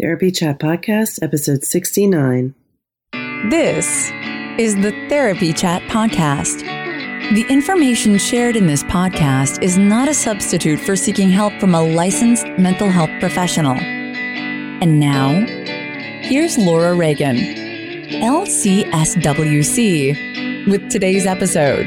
Therapy Chat Podcast, episode 69. This is the Therapy Chat Podcast. The information shared in this podcast is not a substitute for seeking help from a licensed mental health professional. And now, here's Laura Reagan, LCSWC, with today's episode.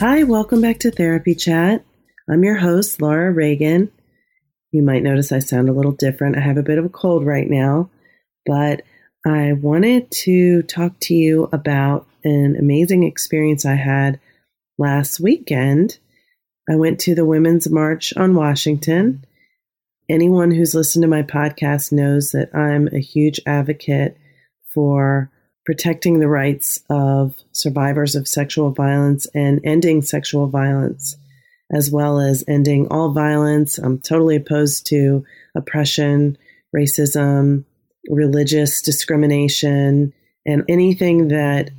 Hi, welcome back to Therapy Chat. I'm your host, Laura Reagan. You might notice I sound a little different. I have a bit of a cold right now, but I wanted to talk to you about an amazing experience I had last weekend. I went to the Women's March on Washington. Anyone who's listened to my podcast knows that I'm a huge advocate for protecting the rights of survivors of sexual violence and ending sexual violence, as well as ending all violence. I'm totally opposed to oppression, racism, religious discrimination, and anything that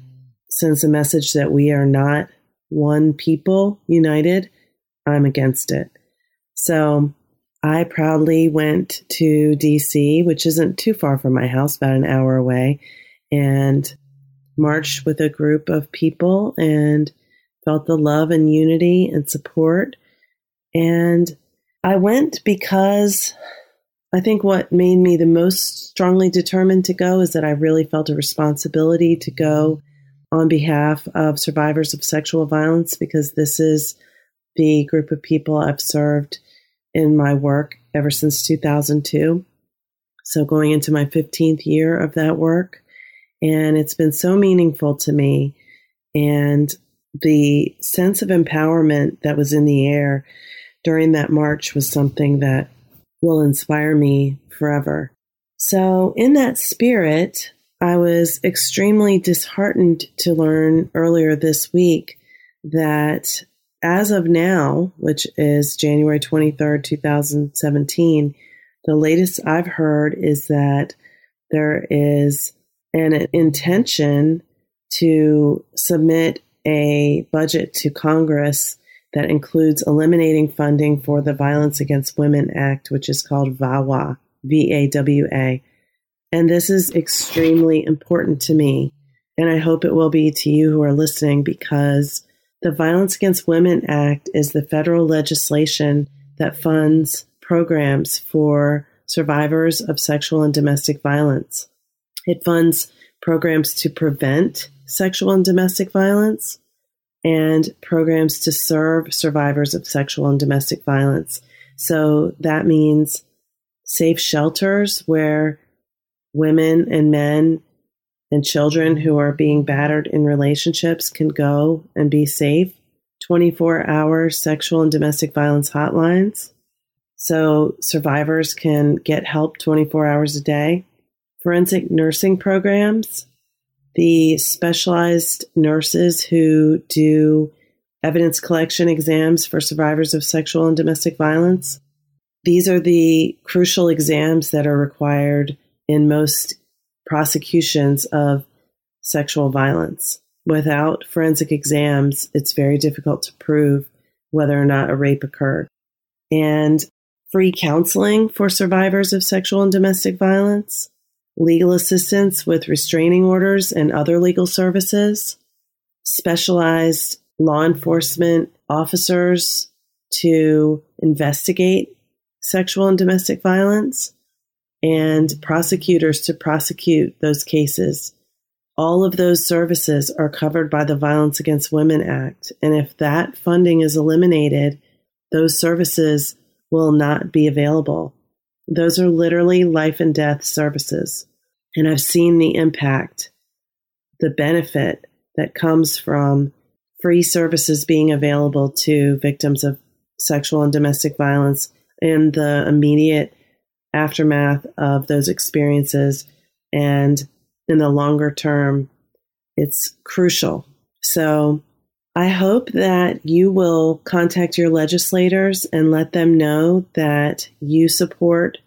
sends a message that we are not one people united. I'm against it. So I proudly went to DC, which isn't too far from my house, about an hour away and marched with a group of people and felt the love and unity and support. And I went because I think what made me the most strongly determined to go is that I really felt a responsibility to go on behalf of survivors of sexual violence because this is the group of people I've served in my work ever since 2002. So, going into my 15th year of that work. And it's been so meaningful to me. And the sense of empowerment that was in the air during that march was something that will inspire me forever. So, in that spirit, I was extremely disheartened to learn earlier this week that as of now, which is January 23rd, 2017, the latest I've heard is that there is an intention to submit a budget to Congress that includes eliminating funding for the Violence Against Women Act, which is called VAWA, V A W A. And this is extremely important to me. And I hope it will be to you who are listening because the Violence Against Women Act is the federal legislation that funds programs for survivors of sexual and domestic violence. It funds programs to prevent sexual and domestic violence and programs to serve survivors of sexual and domestic violence. So that means safe shelters where women and men and children who are being battered in relationships can go and be safe. 24 hour sexual and domestic violence hotlines. So survivors can get help 24 hours a day. Forensic nursing programs. The specialized nurses who do evidence collection exams for survivors of sexual and domestic violence. These are the crucial exams that are required in most prosecutions of sexual violence. Without forensic exams, it's very difficult to prove whether or not a rape occurred. And free counseling for survivors of sexual and domestic violence. Legal assistance with restraining orders and other legal services, specialized law enforcement officers to investigate sexual and domestic violence, and prosecutors to prosecute those cases. All of those services are covered by the Violence Against Women Act. And if that funding is eliminated, those services will not be available. Those are literally life and death services. And I've seen the impact, the benefit that comes from free services being available to victims of sexual and domestic violence in the immediate aftermath of those experiences. And in the longer term, it's crucial. So I hope that you will contact your legislators and let them know that you support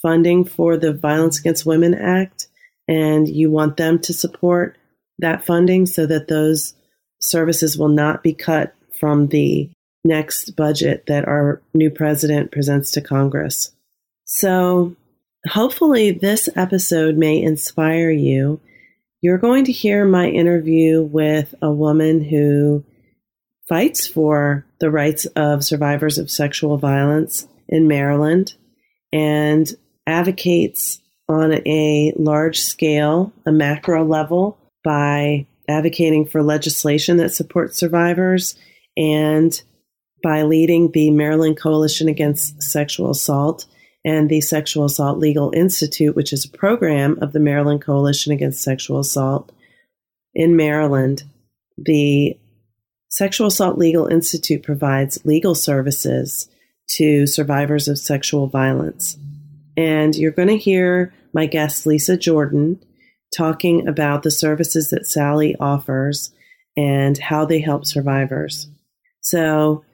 funding for the Violence Against Women Act and you want them to support that funding so that those services will not be cut from the next budget that our new president presents to Congress. So, hopefully, this episode may inspire you. You're going to hear my interview with a woman who fights for the rights of survivors of sexual violence in Maryland and advocates on a large scale, a macro level, by advocating for legislation that supports survivors and by leading the Maryland Coalition Against Sexual Assault and the Sexual Assault Legal Institute, which is a program of the Maryland Coalition Against Sexual Assault in Maryland. The Sexual Assault Legal Institute provides legal services to survivors of sexual violence. And you're going to hear my guest, Lisae Jordan, talking about the services that SALI offers and how they help survivors. So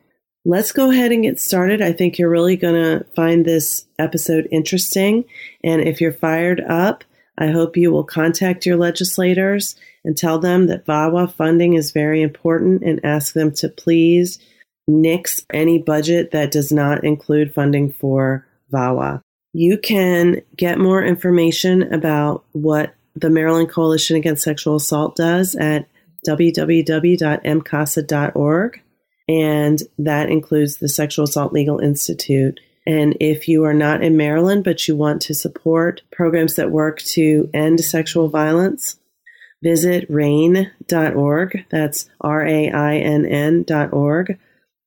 let's go ahead and get started. I think you're really going to find this episode interesting. And if you're fired up, I hope you will contact your legislators and tell them that VAWA funding is very important and ask them to please nix any budget that does not include funding for VAWA. You can get more information about what the Maryland Coalition Against Sexual Assault does at www.mcasa.org and that includes the Sexual Assault Legal Institute. And if you are not in Maryland, but you want to support programs that work to end sexual violence, visit rainn.org. That's R A I N N.org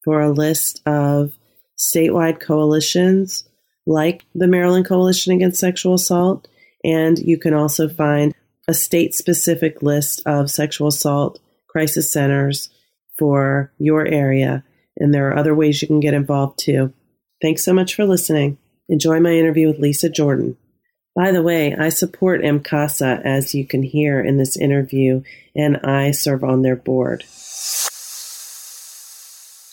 for a list of statewide coalitions like the Maryland Coalition Against Sexual Assault. And you can also find a state specific list of sexual assault crisis centers for your area. And there are other ways you can get involved too. Thanks so much for listening. Enjoy my interview with Lisae Jordan. By the way, I support MCASA, as you can hear in this interview, and I serve on their board.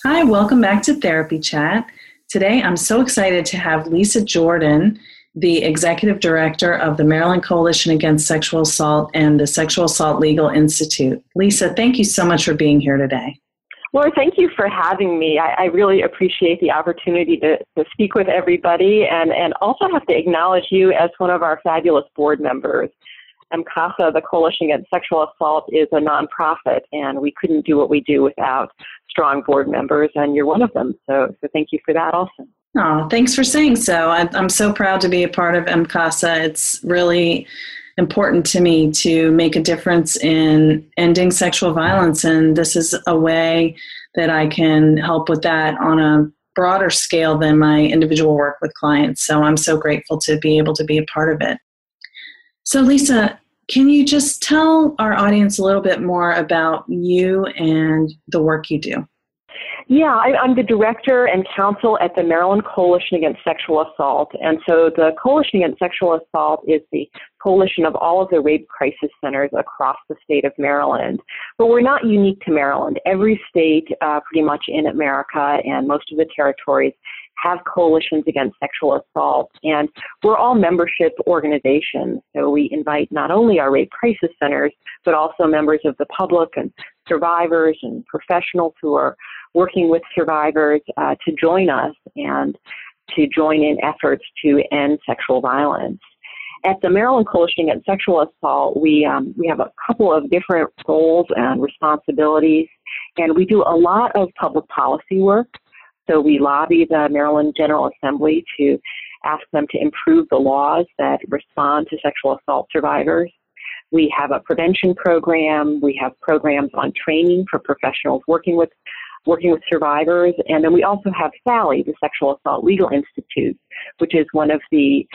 Hi, welcome back to Therapy Chat. Today, I'm so excited to have Lisae Jordan, the executive director of the Maryland Coalition Against Sexual Assault and the Sexual Assault Legal Institute. Lisae, thank you so much for being here today. Laura, thank you for having me. I, I really appreciate the opportunity to, to speak with everybody and, and also have to acknowledge you as one of our fabulous board members. MCASA, the Coalition Against Sexual Assault, is a nonprofit, and we couldn't do what we do without strong board members, and you're one of them. So, so thank you for that also. Oh, thanks for saying so. I, I'm so proud to be a part of MCASA. It's really important to me to make a difference in ending sexual violence, and this is a way that I can help with that on a broader scale than my individual work with clients. So I'm so grateful to be able to be a part of it. So, Lisae, can you just tell our audience a little bit more about you and the work you do? Yeah, I, am the director and counsel at the Maryland Coalition Against Sexual Assault. And so the Coalition Against Sexual Assault is the coalition of all of the rape crisis centers across the state of Maryland. But we're not unique to Maryland. Every state, uh, pretty much in America and most of the territories, have coalitions against sexual assault. And we're all membership organizations. So we invite not only our rape crisis centers, but also members of the public and survivors and professionals who are working with survivors uh, to join us and to join in efforts to end sexual violence. At the Maryland Coalition Against Sexual Assault, we, um, we have a couple of different roles and responsibilities, and we do a lot of public policy work. So we lobby the Maryland General Assembly to ask them to improve the laws that respond to sexual assault survivors. We have a prevention program. We have programs on training for professionals working with working with survivors. And then we also have SALI, the Sexual Assault Legal Institute, which is one of the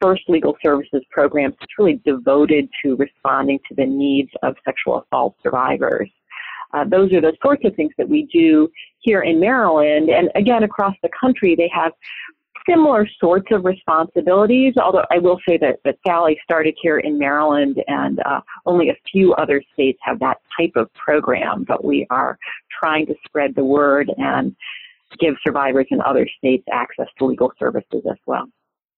first legal services programs that's really devoted to responding to the needs of sexual assault survivors. Uh, those are the sorts of things that we do here in Maryland. And again, across the country, they have similar sorts of responsibilities, although I will say that, that SALI started here in Maryland and uh, only a few other states have that type of program, but we are trying to spread the word and give survivors in other states access to legal services as well.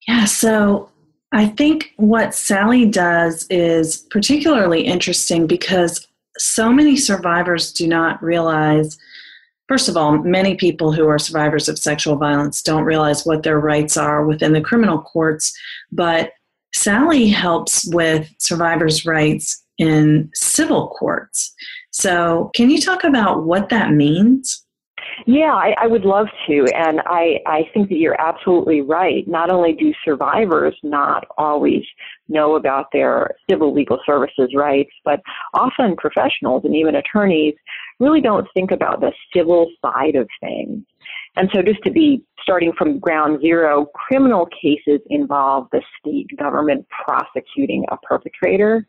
Yeah, so I think what SALI does is particularly interesting because so many survivors do not realize First of all, many people who are survivors of sexual violence don't realize what their rights are within the criminal courts, but SALI helps with survivors' rights in civil courts. So, can you talk about what that means? Yeah, I, I, would love to. And I, I think that you're absolutely right. Not only do survivors not always know about their civil legal services rights, but often professionals and even attorneys really don't think about the civil side of things. And so, just to be starting from ground zero, criminal cases involve the state government prosecuting a perpetrator.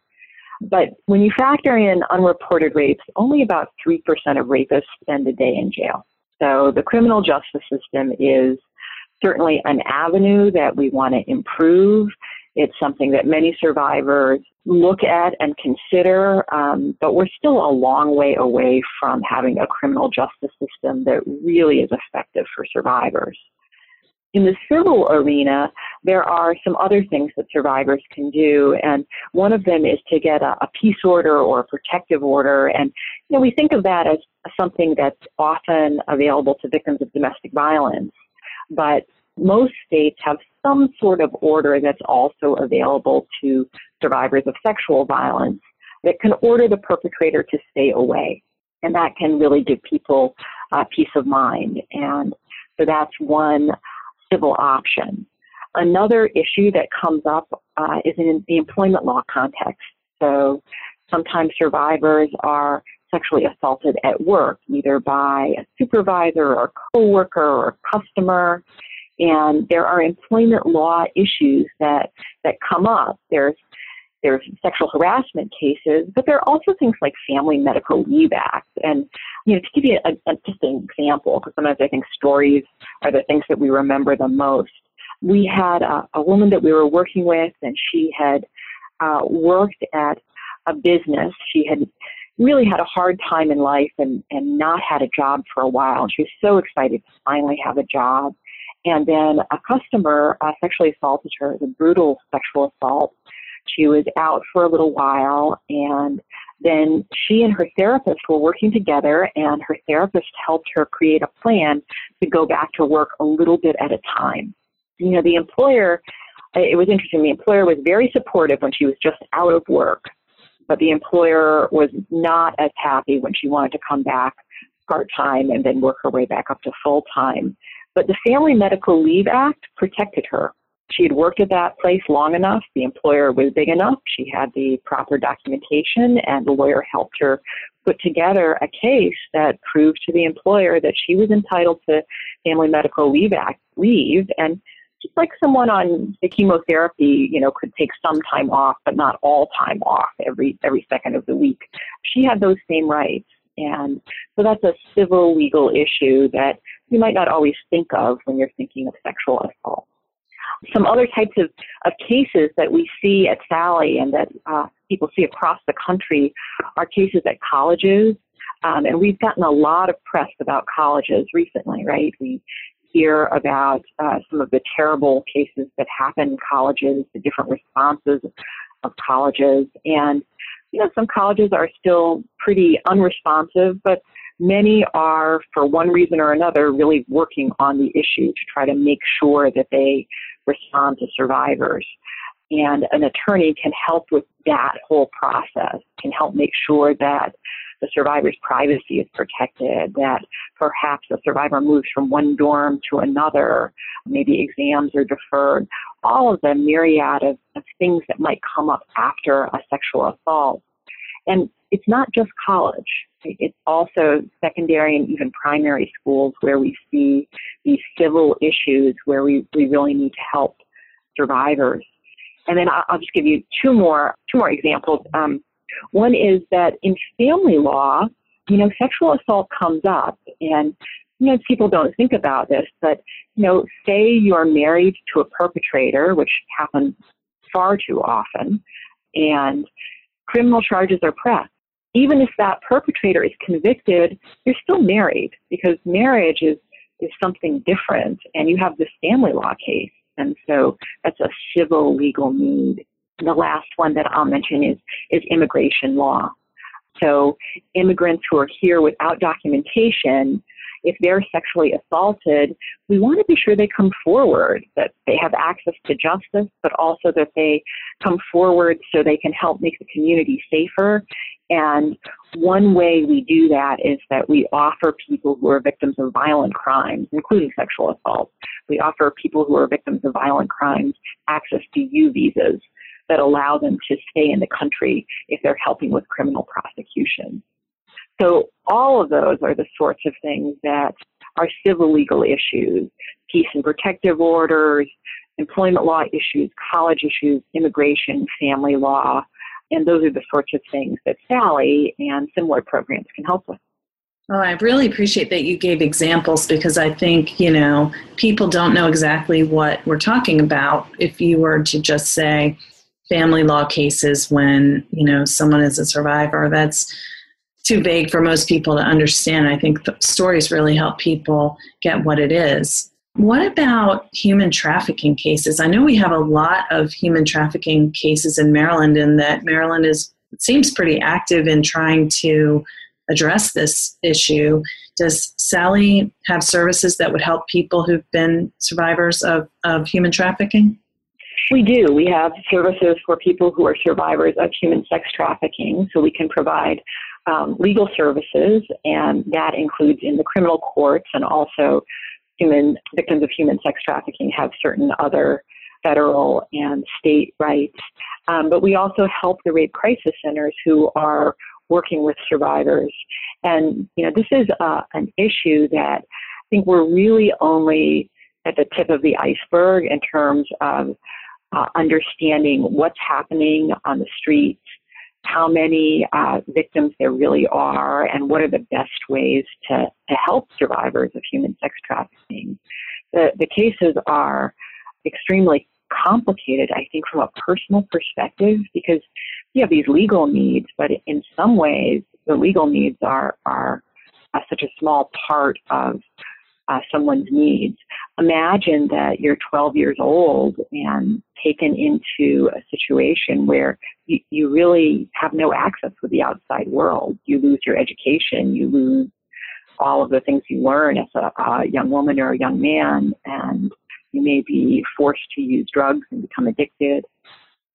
But when you factor in unreported rapes, only about 3% of rapists spend a day in jail. So the criminal justice system is certainly an avenue that we want to improve. It's something that many survivors look at and consider, um, but we're still a long way away from having a criminal justice system that really is effective for survivors. In the civil arena, there are some other things that survivors can do, and one of them is to get a, a peace order or a protective order. And you know, we think of that as something that's often available to victims of domestic violence, but most states have some sort of order that's also available to survivors of sexual violence that can order the perpetrator to stay away. And that can really give people uh, peace of mind. And so that's one civil option. Another issue that comes up uh, is in the employment law context. So sometimes survivors are sexually assaulted at work, either by a supervisor or a coworker or a customer. And there are employment law issues that, that come up. There's there's sexual harassment cases, but there are also things like Family Medical Leave Act. And, you know, to give you a, a, just an example, because sometimes I think stories are the things that we remember the most. We had a, a woman that we were working with, and she had uh, worked at a business. She had really had a hard time in life and, and not had a job for a while. She was so excited to finally have a job. And then a customer uh, sexually assaulted her, the brutal sexual assault. She was out for a little while, and then she and her therapist were working together, and her therapist helped her create a plan to go back to work a little bit at a time. You know, the employer, it was interesting, the employer was very supportive when she was just out of work but the employer was not as happy when she wanted to come back part time and then work her way back up to full time. But the Family Medical Leave Act protected her. She had worked at that place long enough. The employer was big enough. She had the proper documentation, and the lawyer helped her put together a case that proved to the employer that she was entitled to Family Medical Leave Act leave. And just like someone on the chemotherapy, you know, could take some time off, but not all time off every every second of the week. She had those same rights, and so that's a civil legal issue that you might not always think of when you're thinking of sexual assault. Some other types of, of cases that we see at SALI and that uh, people see across the country are cases at colleges. Um, and we've gotten a lot of press about colleges recently, right? We hear about uh, some of the terrible cases that happen in colleges, the different responses of colleges. And, you know, some colleges are still pretty unresponsive, but many are, for one reason or another, really working on the issue to try to make sure that they respond to survivors. And an attorney can help with that whole process, can help make sure that the survivor's privacy is protected, that perhaps the survivor moves from one dorm to another, maybe exams are deferred, all of the myriad of, of things that might come up after a sexual assault. And it's not just college. It's also secondary and even primary schools where we see these civil issues where we, we really need to help survivors. And then I'll just give you two more two more examples. Um, one is that in family law, you know, sexual assault comes up, and you know, people don't think about this, but you know, say you're married to a perpetrator, which happens far too often, and criminal charges are pressed. Even if that perpetrator is convicted, you're still married because marriage is, is something different and you have this family law case. And so that's a civil legal need. The last one that I'll mention is, is immigration law. So immigrants who are here without documentation, if they're sexually assaulted, we want to be sure they come forward, that they have access to justice, but also that they come forward so they can help make the community safer. And one way we do that is that we offer people who are victims of violent crimes, including sexual assault, we offer people who are victims of violent crimes access to U visas that allow them to stay in the country if they're helping with criminal prosecution. So all of those are the sorts of things that are civil legal issues, peace and protective orders, employment law issues, college issues, immigration, family law, and those are the sorts of things that SALI and similar programs can help with. Well, I really appreciate that you gave examples because I think, you know, people don't know exactly what we're talking about. If you were to just say family law cases when, you know, someone is a survivor, that's too vague for most people to understand. I think stories really help people get what it is. What about human trafficking cases? I know we have a lot of human trafficking cases in Maryland, and that Maryland is seems pretty active in trying to address this issue. Does SALI have services that would help people who've been survivors of, of human trafficking? We do. We have services for people who are survivors of human sex trafficking, so we can provide um, legal services, and that includes in the criminal courts and also human victims of human sex trafficking have certain other federal and state rights. Um, but we also help the rape crisis centers who are working with survivors. And, you know, this is uh, an issue that I think we're really only at the tip of the iceberg in terms of uh, understanding what's happening on the streets, how many uh, victims there really are, and what are the best ways to, to help survivors of human sex trafficking. The, the cases are extremely complicated, I think, from a personal perspective because you have these legal needs, but in some ways, the legal needs are, are uh, such a small part of uh, someone's needs. Imagine that you're 12 years old and taken into a situation where you, you really have no access with the outside world. You lose your education, you lose all of the things you learn as a, a young woman or a young man, and you may be forced to use drugs and become addicted.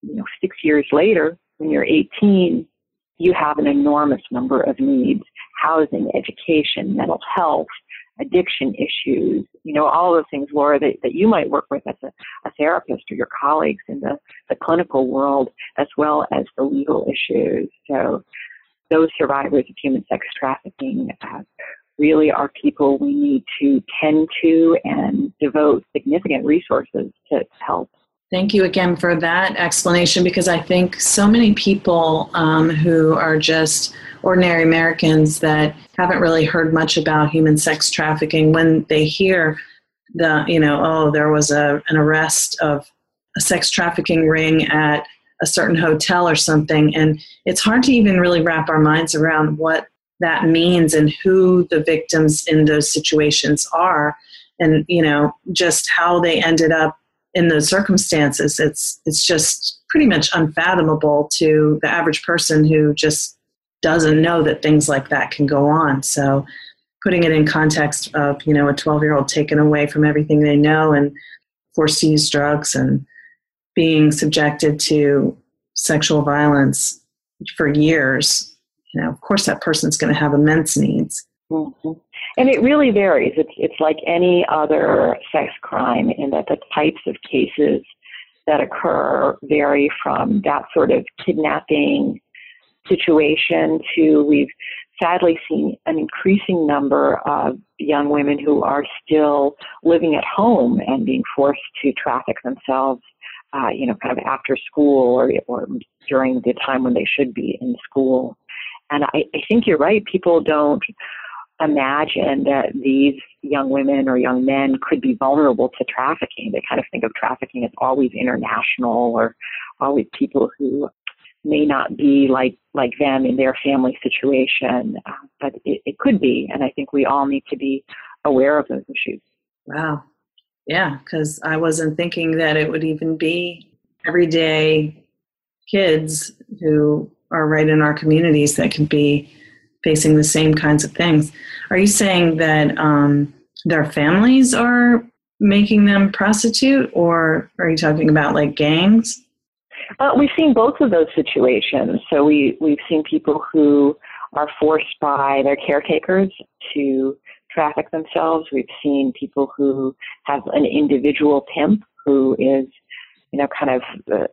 You know, six years later, when you're 18, you have an enormous number of needs housing, education, mental health, addiction issues, you know, all those things, Laura, that, that you might work with as a, a therapist or your colleagues in the, the clinical world, as well as the legal issues. So those survivors of human sex trafficking uh, really are people we need to tend to and devote significant resources to help. Thank you again for that explanation because I think so many people um, who are just ordinary Americans that haven't really heard much about human sex trafficking, when they hear the, you know, oh, there was a, an arrest of a sex trafficking ring at a certain hotel or something, and it's hard to even really wrap our minds around what that means and who the victims in those situations are and you know just how they ended up in those circumstances, it's it's just pretty much unfathomable to the average person who just doesn't know that things like that can go on. So putting it in context of, you know, a 12 year old taken away from everything they know and forced to use drugs and being subjected to sexual violence for years, you know, of course that person's going to have immense needs. Mm-hmm. And it really varies. It's it's like any other sex crime in that the types of cases that occur vary from that sort of kidnapping situation to we've sadly seen an increasing number of young women who are still living at home and being forced to traffic themselves, uh, you know, kind of after school or, or during the time when they should be in school. And I, I think you're right. People don't imagine that these young women or young men could be vulnerable to trafficking. They kind of think of trafficking as always international or always people who may not be like like them in their family situation, uh, but it, it could be, and I think we all need to be aware of those issues. Wow, yeah, because I wasn't thinking that it would even be everyday kids who are right in our communities that could be facing the same kinds of things. Are you saying that um, their families are making them prostitute, or are you talking about like gangs? Uh, we've seen both of those situations. So we we've seen people who are forced by their caretakers to traffic themselves. We've seen people who have an individual pimp who is, you know, kind of uh,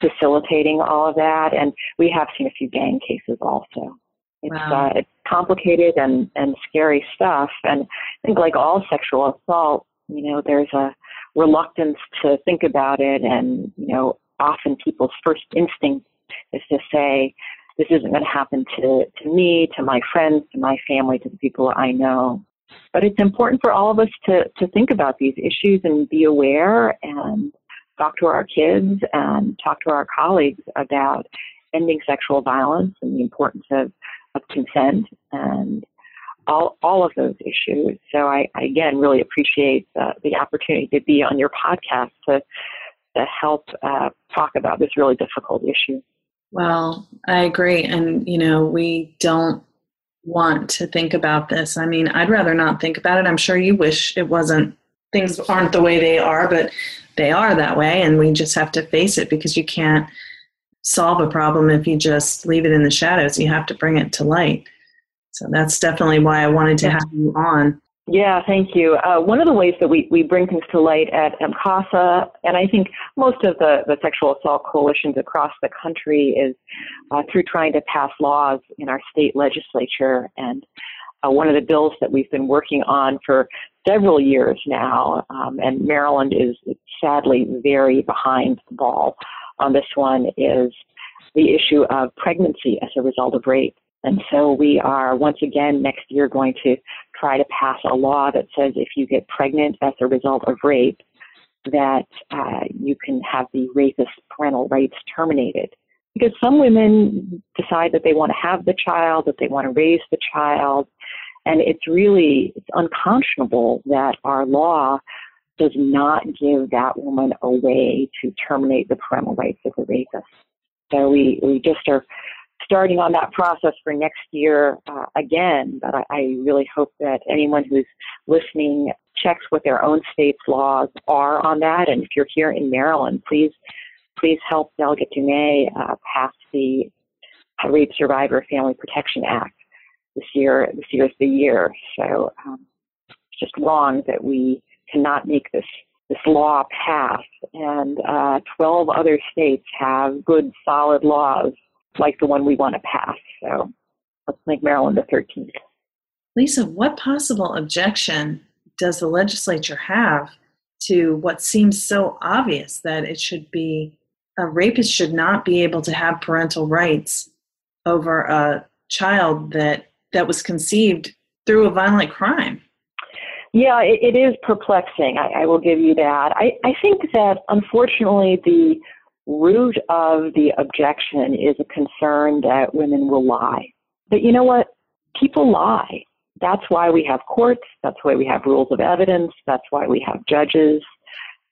facilitating all of that. And we have seen a few gang cases also. It's, wow. uh, it's complicated and, and scary stuff. And I think, like all sexual assault, you know, there's a reluctance to think about it and, you know, often people's first instinct is to say, this isn't going to happen to, to me, to my friends, to my family, to the people I know. But it's important for all of us to, to think about these issues and be aware and talk to our kids and talk to our colleagues about ending sexual violence and the importance of, of consent and all, all of those issues. So I, I again really appreciate the, the opportunity to be on your podcast to to help uh, talk about this really difficult issue. Well, I agree. And, you know, we don't want to think about this. I mean, I'd rather not think about it. I'm sure you wish it wasn't, things aren't the way they are, but they are that way. And we just have to face it because you can't solve a problem if you just leave it in the shadows. You have to bring it to light. So that's definitely why I wanted to have you on. Yeah, thank you. Uh, one of the ways that we, we bring things to light at MCASA, and I think most of the, the sexual assault coalitions across the country, is uh, through trying to pass laws in our state legislature. And uh, one of the bills that we've been working on for several years now, um, and Maryland is sadly very behind the ball on this one, is the issue of pregnancy as a result of rape. And so we are once again next year going to try to pass a law that says if you get pregnant as a result of rape, that uh, you can have the rapist parental rights terminated. Because some women decide that they want to have the child, that they want to raise the child, and it's really it's unconscionable that our law does not give that woman a way to terminate the parental rights of the rapist. So we, we just are starting on that process for next year uh, again. But I, I really hope that anyone who's listening checks what their own state's laws are on that. And if you're here in Maryland, please please help Delegate Dumais uh, pass the Rape Survivor Family Protection Act this year. This year is the year. So um, it's just wrong that we cannot make this this law pass. And uh, 12 other states have good, solid laws like the one we want to pass. So let's make Maryland the 13th. Lisae, what possible objection does the legislature have to what seems so obvious that it should be a rapist should not be able to have parental rights over a child that that was conceived through a violent crime? Yeah, it, it is perplexing. I, I will give you that. I, I think that unfortunately the root of the objection is a concern that women will lie. But you know what? People lie. That's why we have courts. That's why we have rules of evidence. That's why we have judges.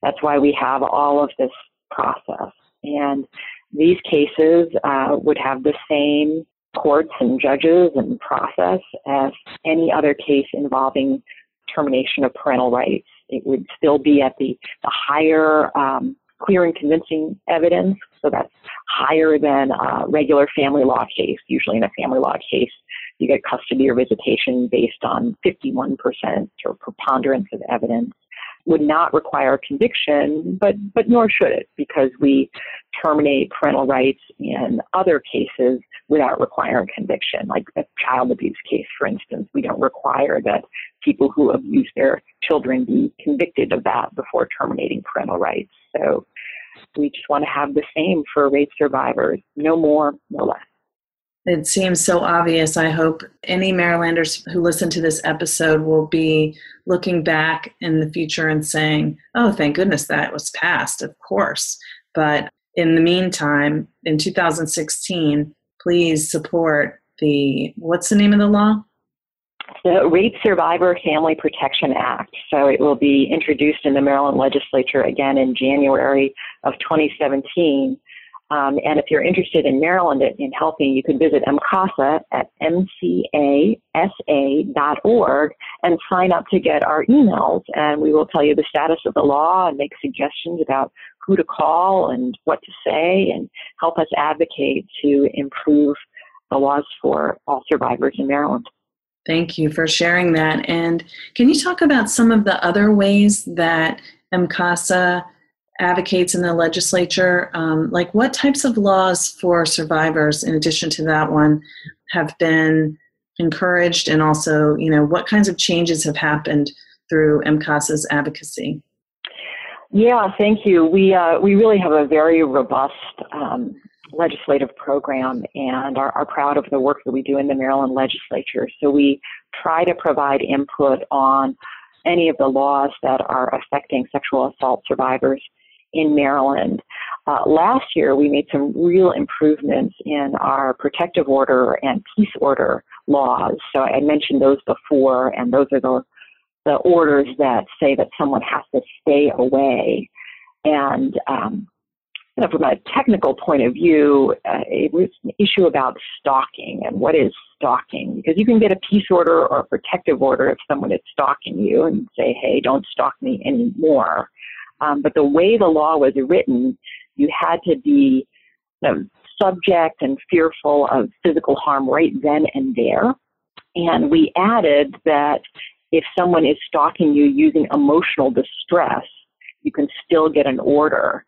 That's why we have all of this process. And these cases uh, would have the same courts and judges and process as any other case involving termination of parental rights. It would still be at the, the higher um, clear and convincing evidence. So that's higher than a regular family law case. Usually in a family law case, you get custody or visitation based on 51% or preponderance of evidence would not require conviction, but, but nor should it, because we terminate parental rights in other cases without requiring conviction, like a child abuse case, for instance. We don't require that people who abuse their children be convicted of that before terminating parental rights. So we just want to have the same for rape survivors, no more, no less. It seems so obvious. I hope any Marylanders who listen to this episode will be looking back in the future and saying, oh, thank goodness that was passed, of course. But in the meantime, in 2016, please support the, what's the name of the law? The Rape Survivor Family Protection Act. So it will be introduced in the Maryland legislature again in January of 2017. Um, and if you're interested in Maryland in helping, you can visit MCASA at mcasa.org and sign up to get our emails. And we will tell you the status of the law and make suggestions about who to call and what to say and help us advocate to improve the laws for all survivors in Maryland. Thank you for sharing that. And can you talk about some of the other ways that MCASA advocates in the legislature? Um, like, what types of laws for survivors, in addition to that one, have been encouraged, and also, you know, what kinds of changes have happened through MCASA's advocacy? Yeah, thank you. We uh, we really have a very robust um, legislative program and are, are proud of the work that we do in the Maryland legislature. So we try to provide input on any of the laws that are affecting sexual assault survivors in Maryland. Uh, last year, we made some real improvements in our protective order and peace order laws. So I mentioned those before, and those are the the orders that say that someone has to stay away. And um, you know, from a technical point of view, uh, it was an issue about stalking and what is stalking. Because you can get a peace order or a protective order if someone is stalking you and say, hey, don't stalk me anymore. Um, but the way the law was written, you had to be you know, subject and fearful of physical harm right then and there. And we added that if someone is stalking you using emotional distress, you can still get an order.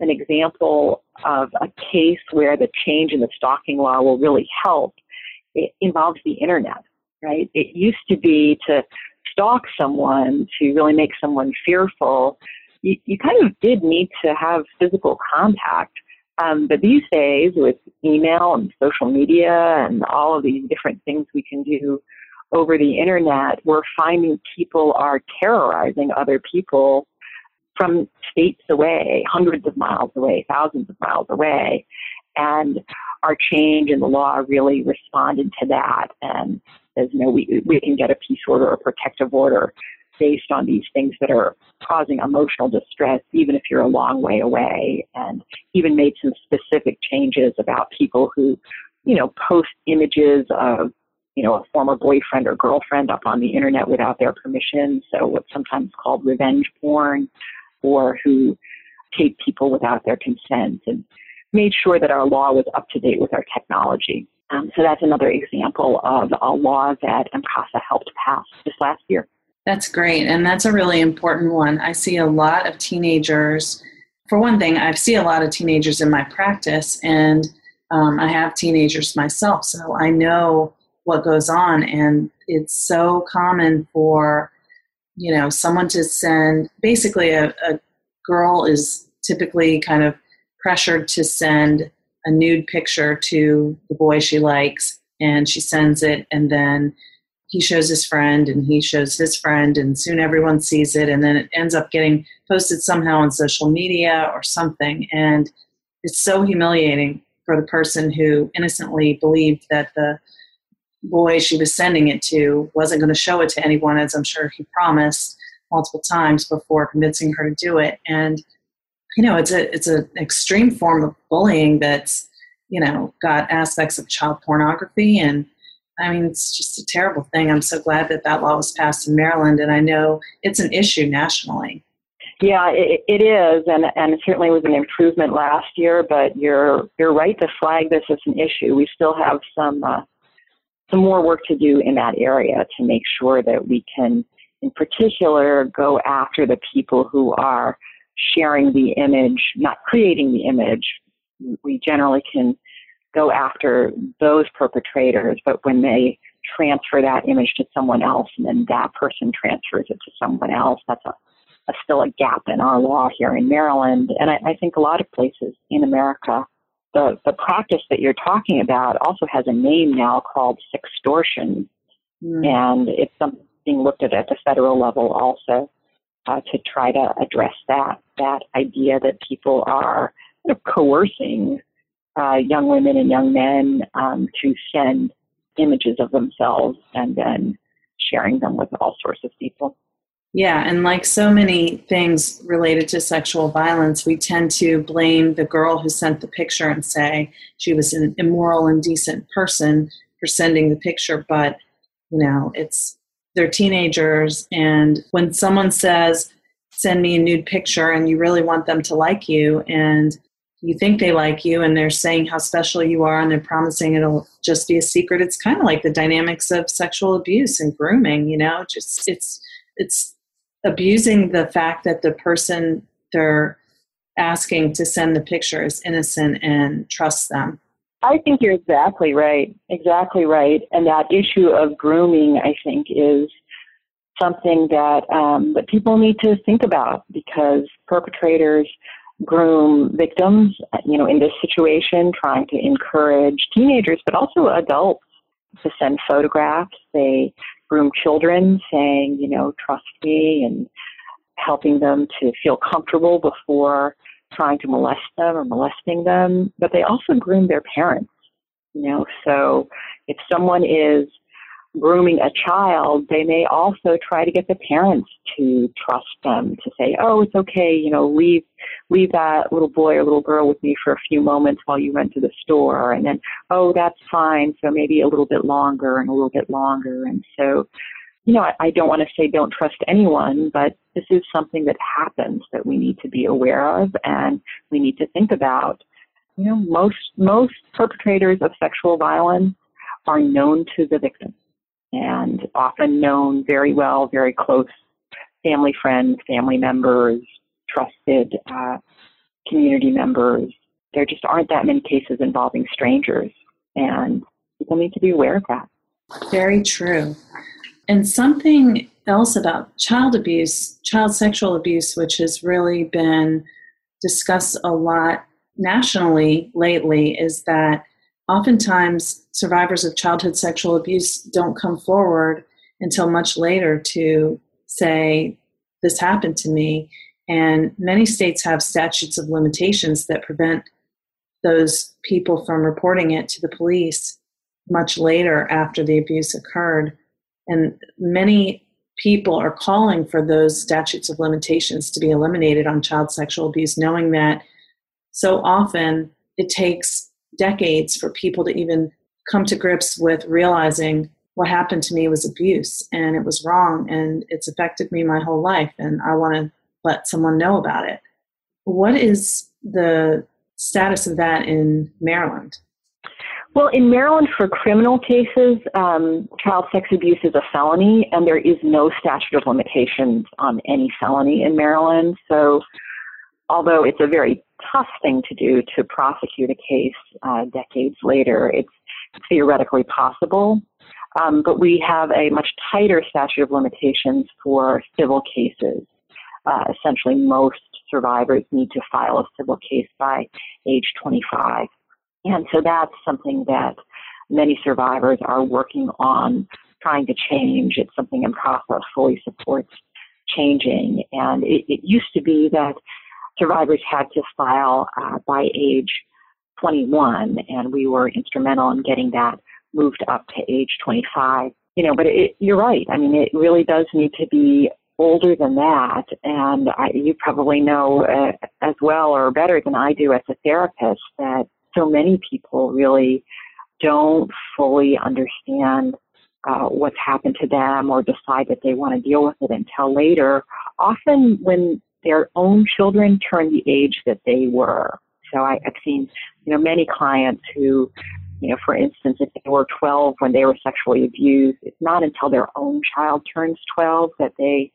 An example of a case where the change in the stalking law will really help it involves the internet, right? It used to be to stalk someone to really make someone fearful you, you kind of did need to have physical contact. Um, but these days, with email and social media and all of these different things we can do over the internet, we're finding people are terrorizing other people from states away, hundreds of miles away, thousands of miles away. And our change in the law really responded to that and says, no, we, we can get a peace order or protective order based on these things that are causing emotional distress, even if you're a long way away, and even made some specific changes about people who, you know, post images of, you know, a former boyfriend or girlfriend up on the internet without their permission. So what's sometimes called revenge porn, or who take people without their consent, and made sure that our law was up to date with our technology. Um, so that's another example of a law that MCASA helped pass this last year. That's great. And that's a really important one. I see a lot of teenagers. For one thing, I see a lot of teenagers in my practice, and um, I have teenagers myself. So I know what goes on. And it's so common for, you know, someone to send basically a, a girl is typically kind of pressured to send a nude picture to the boy she likes, and she sends it, and then he shows his friend and he shows his friend and soon everyone sees it and then it ends up getting posted somehow on social media or something. And it's so humiliating for the person who innocently believed that the boy she was sending it to wasn't going to show it to anyone as i'm sure he promised multiple times before convincing her to do it and you know it's a it's an extreme form of bullying that's you know got aspects of child pornography and I mean, it's just a terrible thing. I'm so glad that that law was passed in Maryland, and I know it's an issue nationally. Yeah, it, it is, and and it certainly was an improvement last year. But you're you're right to flag this as an issue. We still have some uh, some more work to do in that area to make sure that we can, in particular, go after the people who are sharing the image, not creating the image. We generally can go after those perpetrators, but when they transfer that image to someone else and then that person transfers it to someone else, that's a a, still a gap in our law here in Maryland, and I, I think a lot of places in America. The, the practice that you're talking about also has a name now called sextortion, mm. and it's something being looked at at the federal level also uh, to try to address that that idea that people are kind of coercing uh, young women and young men um, to send images of themselves and then sharing them with all sorts of people. Yeah, and like so many things related to sexual violence, we tend to blame the girl who sent the picture and say she was an immoral, indecent person for sending the picture. But, you know, it's they're teenagers. And when someone says, send me a nude picture, and you really want them to like you, and you think they like you, and they're saying how special you are, and they're promising it'll just be a secret, it's kind of like the dynamics of sexual abuse and grooming, you know, just it's, it's abusing the fact that the person they're asking to send the picture is innocent and trust them. I think you're exactly right. Exactly right. And that issue of grooming, I think, is something that um, that people need to think about because perpetrators groom victims. You know, in this situation, trying to encourage teenagers, but also adults to send photographs. They groom children, saying, you know, trust me, and helping them to feel comfortable before trying to molest them or molesting them. But they also groom their parents, you know. So if someone is grooming a child, they may also try to get the parents to trust them to say, "Oh, it's okay, you know, leave leave that little boy or little girl with me for a few moments while you run to the store." And then, "Oh, that's fine, so maybe a little bit longer and a little bit longer." And so, you know, I, I don't want to say don't trust anyone, but this is something that happens that we need to be aware of and we need to think about. You know, most most perpetrators of sexual violence are known to the victim and often known very well, very close family friends, family members, trusted uh, community members. There just aren't that many cases involving strangers, and people need to be aware of that. Very true. And something else about child abuse, child sexual abuse, which has really been discussed a lot nationally lately, is that oftentimes survivors of childhood sexual abuse don't come forward until much later to say, This happened to me. And many states have statutes of limitations that prevent those people from reporting it to the police much later after the abuse occurred. And many people are calling for those statutes of limitations to be eliminated on child sexual abuse, knowing that so often it takes decades for people to even come to grips with realizing what happened to me was abuse and it was wrong and it's affected me my whole life and I want to let someone know about it. What is the status of that in Maryland? Well, in Maryland, for criminal cases, um, child sex abuse is a felony, and there is no statute of limitations on any felony in Maryland. So, although it's a very tough thing to do to prosecute a case uh, decades later. It's theoretically possible, um, but we have a much tighter statute of limitations for civil cases. Uh, essentially, most survivors need to file a civil case by age 25. And so that's something that many survivors are working on trying to change. It's something IMCASA fully supports changing. And it, it used to be that survivors had to file uh, by age 21, and we were instrumental in getting that moved up to age 25. You know, but it, you're right. I mean, it really does need to be older than that, and I, you probably know uh, as well or better than I do as a therapist that so many people really don't fully understand uh, what's happened to them or decide that they want to deal with it until later. Often, when their own children turn the age that they were. So I, I've seen, you know, many clients who, you know, for instance, if they were 12 when they were sexually abused, it's not until their own child turns 12 that they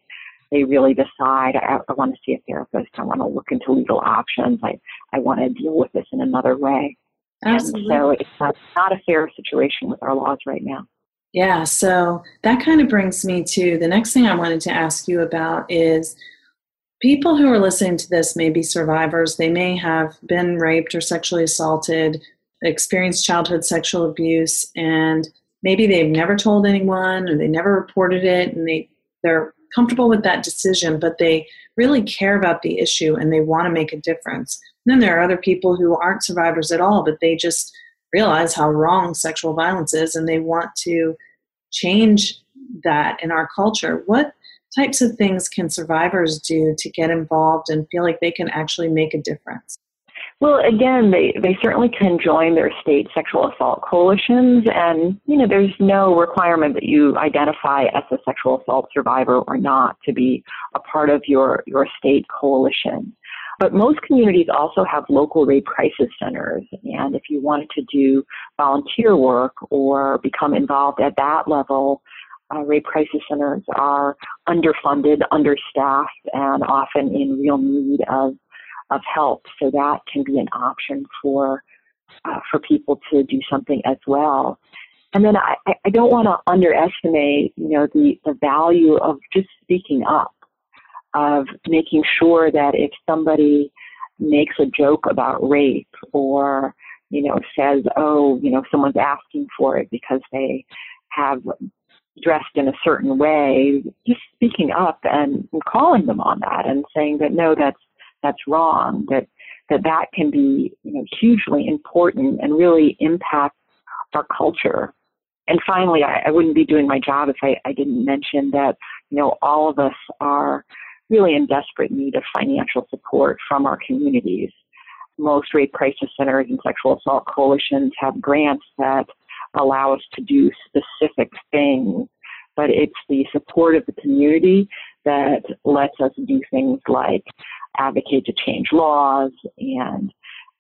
they really decide I, I want to see a therapist. I want to look into legal options. I I want to deal with this in another way. Absolutely. And so it's not, not a fair situation with our laws right now. Yeah, so that kind of brings me to the next thing I wanted to ask you about is people who are listening to this may be survivors. They may have been raped or sexually assaulted, experienced childhood sexual abuse, and maybe they've never told anyone or they never reported it and they, they're comfortable with that decision, but they really care about the issue and they want to make a difference. And then there are other people who aren't survivors at all, but they just realize how wrong sexual violence is and they want to change that in our culture. What types of things can survivors do to get involved and feel like they can actually make a difference? Well, again, they, they certainly can join their state sexual assault coalitions, and you know, there's no requirement that you identify as a sexual assault survivor or not to be a part of your, your state coalition. But most communities also have local rape crisis centers, and if you wanted to do volunteer work or become involved at that level, uh, rape crisis centers are underfunded, understaffed, and often in real need of of help. So that can be an option for uh, for people to do something as well. And then I, I don't want to underestimate, you know, the, the value of just speaking up, of making sure that if somebody makes a joke about rape or, you know, says, oh, you know, someone's asking for it because they have dressed in a certain way, just speaking up and calling them on that and saying that no, that's that's wrong, that that that can be you know, hugely important and really impact our culture. And finally, I, I wouldn't be doing my job if I, I didn't mention that you know all of us are really in desperate need of financial support from our communities. Most rape crisis centers and sexual assault coalitions have grants that allow us to do specific things, but it's the support of the community that lets us do things like advocate to change laws and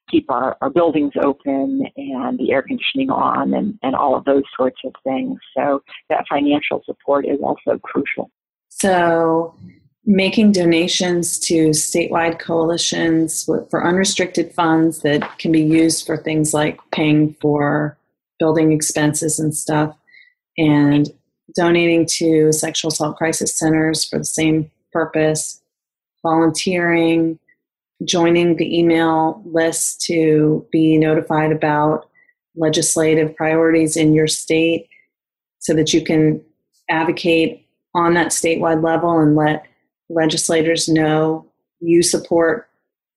keep our, our buildings open and the air conditioning on and, and all of those sorts of things. So that financial support is also crucial. So making donations to statewide coalitions for unrestricted funds that can be used for things like paying for building expenses and stuff and donating to sexual assault crisis centers for the same purpose volunteering, joining the email list to be notified about legislative priorities in your state so that you can advocate on that statewide level and let legislators know you support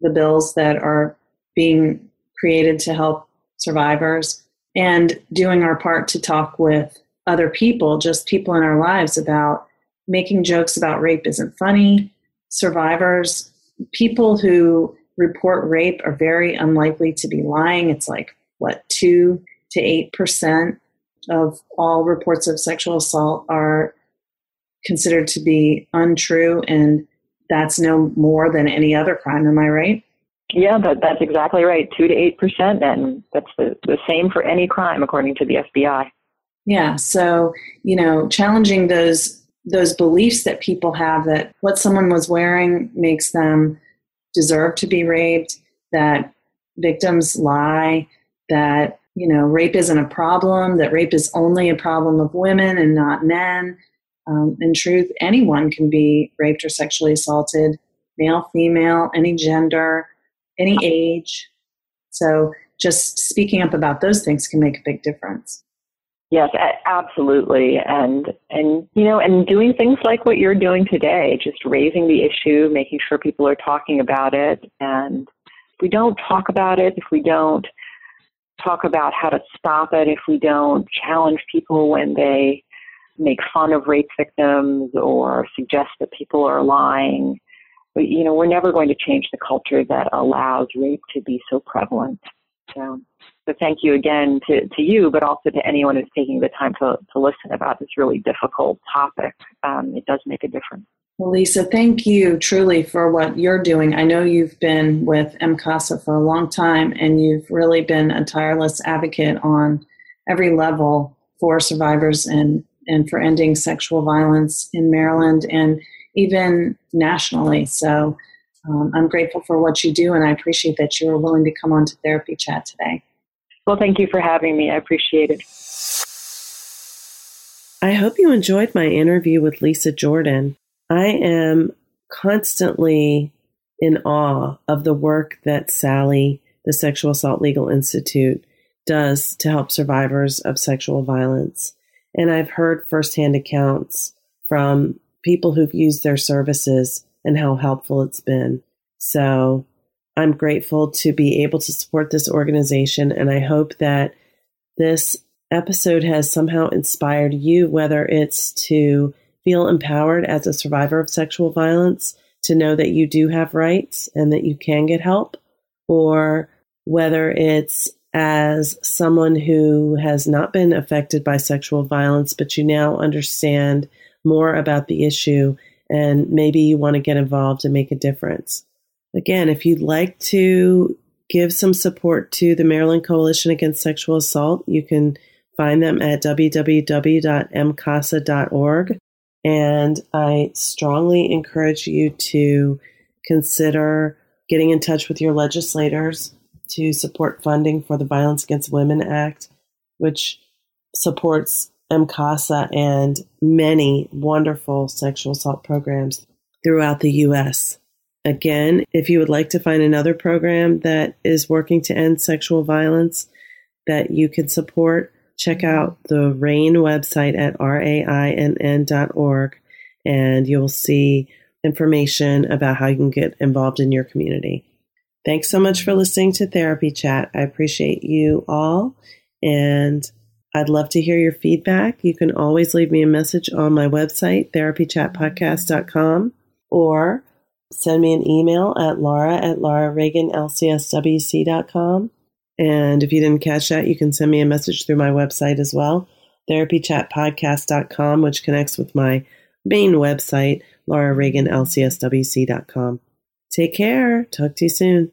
the bills that are being created to help survivors and doing our part to talk with other people, just people in our lives, about making jokes about rape isn't funny, survivors, people who report rape are very unlikely to be lying. It's like, what, 2 to 8% of all reports of sexual assault are considered to be untrue, and that's no more than any other crime. Am I right? Yeah, that, that's exactly right. 2 to 8%, and that's the, the same for any crime, according to the FBI. Yeah, so, you know, challenging those those beliefs that people have that what someone was wearing makes them deserve to be raped, that victims lie, that you know rape isn't a problem, that rape is only a problem of women and not men. Um, in truth, anyone can be raped or sexually assaulted, male, female, any gender, any age. So just speaking up about those things can make a big difference. Yes, absolutely. And, and, you know, and doing things like what you're doing today, just raising the issue, making sure people are talking about it. And if we don't talk about it, if we don't talk about how to stop it, if we don't challenge people when they make fun of rape victims or suggest that people are lying, you know, we're never going to change the culture that allows rape to be so prevalent. So so thank you again to, to you, but also to anyone who's taking the time to, to listen about this really difficult topic. Um, it does make a difference. Well, Lisae, thank you truly for what you're doing. I know you've been with MCASA for a long time and you've really been a tireless advocate on every level for survivors and, and for ending sexual violence in Maryland and even nationally. So um, I'm grateful for what you do and I appreciate that you were willing to come on to Therapy Chat today. Well, thank you for having me. I appreciate it. I hope you enjoyed my interview with Lisae Jordan. I am constantly in awe of the work that SALI, the Sexual Assault Legal Institute, does to help survivors of sexual violence. And I've heard firsthand accounts from people who've used their services and how helpful it's been. So I'm grateful to be able to support this organization. And I hope that this episode has somehow inspired you, whether it's to feel empowered as a survivor of sexual violence, to know that you do have rights and that you can get help, or whether it's as someone who has not been affected by sexual violence, but you now understand more about the issue and maybe you want to get involved and make a difference. Again, if you'd like to give some support to the Maryland Coalition Against Sexual Assault, you can find them at www.mcasa.org. And I strongly encourage you to consider getting in touch with your legislators to support funding for the Violence Against Women Act, which supports MCASA and many wonderful sexual assault programs throughout the U.S. Again, if you would like to find another program that is working to end sexual violence that you can support, check out the RAINN website at rainn.org and you'll see information about how you can get involved in your community. Thanks so much for listening to Therapy Chat. I appreciate you all and I'd love to hear your feedback. You can always leave me a message on my website, therapychatpodcast.com, or send me an email at laura at laurareaganlcswc.com. And if you didn't catch that, you can send me a message through my website as well, therapychatpodcast.com, which connects with my main website, laurareaganlcswc.com. Take care. Talk to you soon.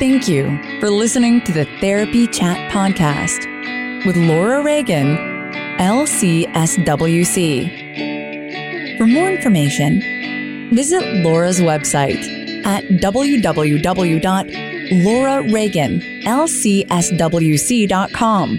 Thank you for listening to the Therapy Chat Podcast with Laura Reagan, LCSWC. For more information, visit Laura's website at www.laurareaganlcswc.com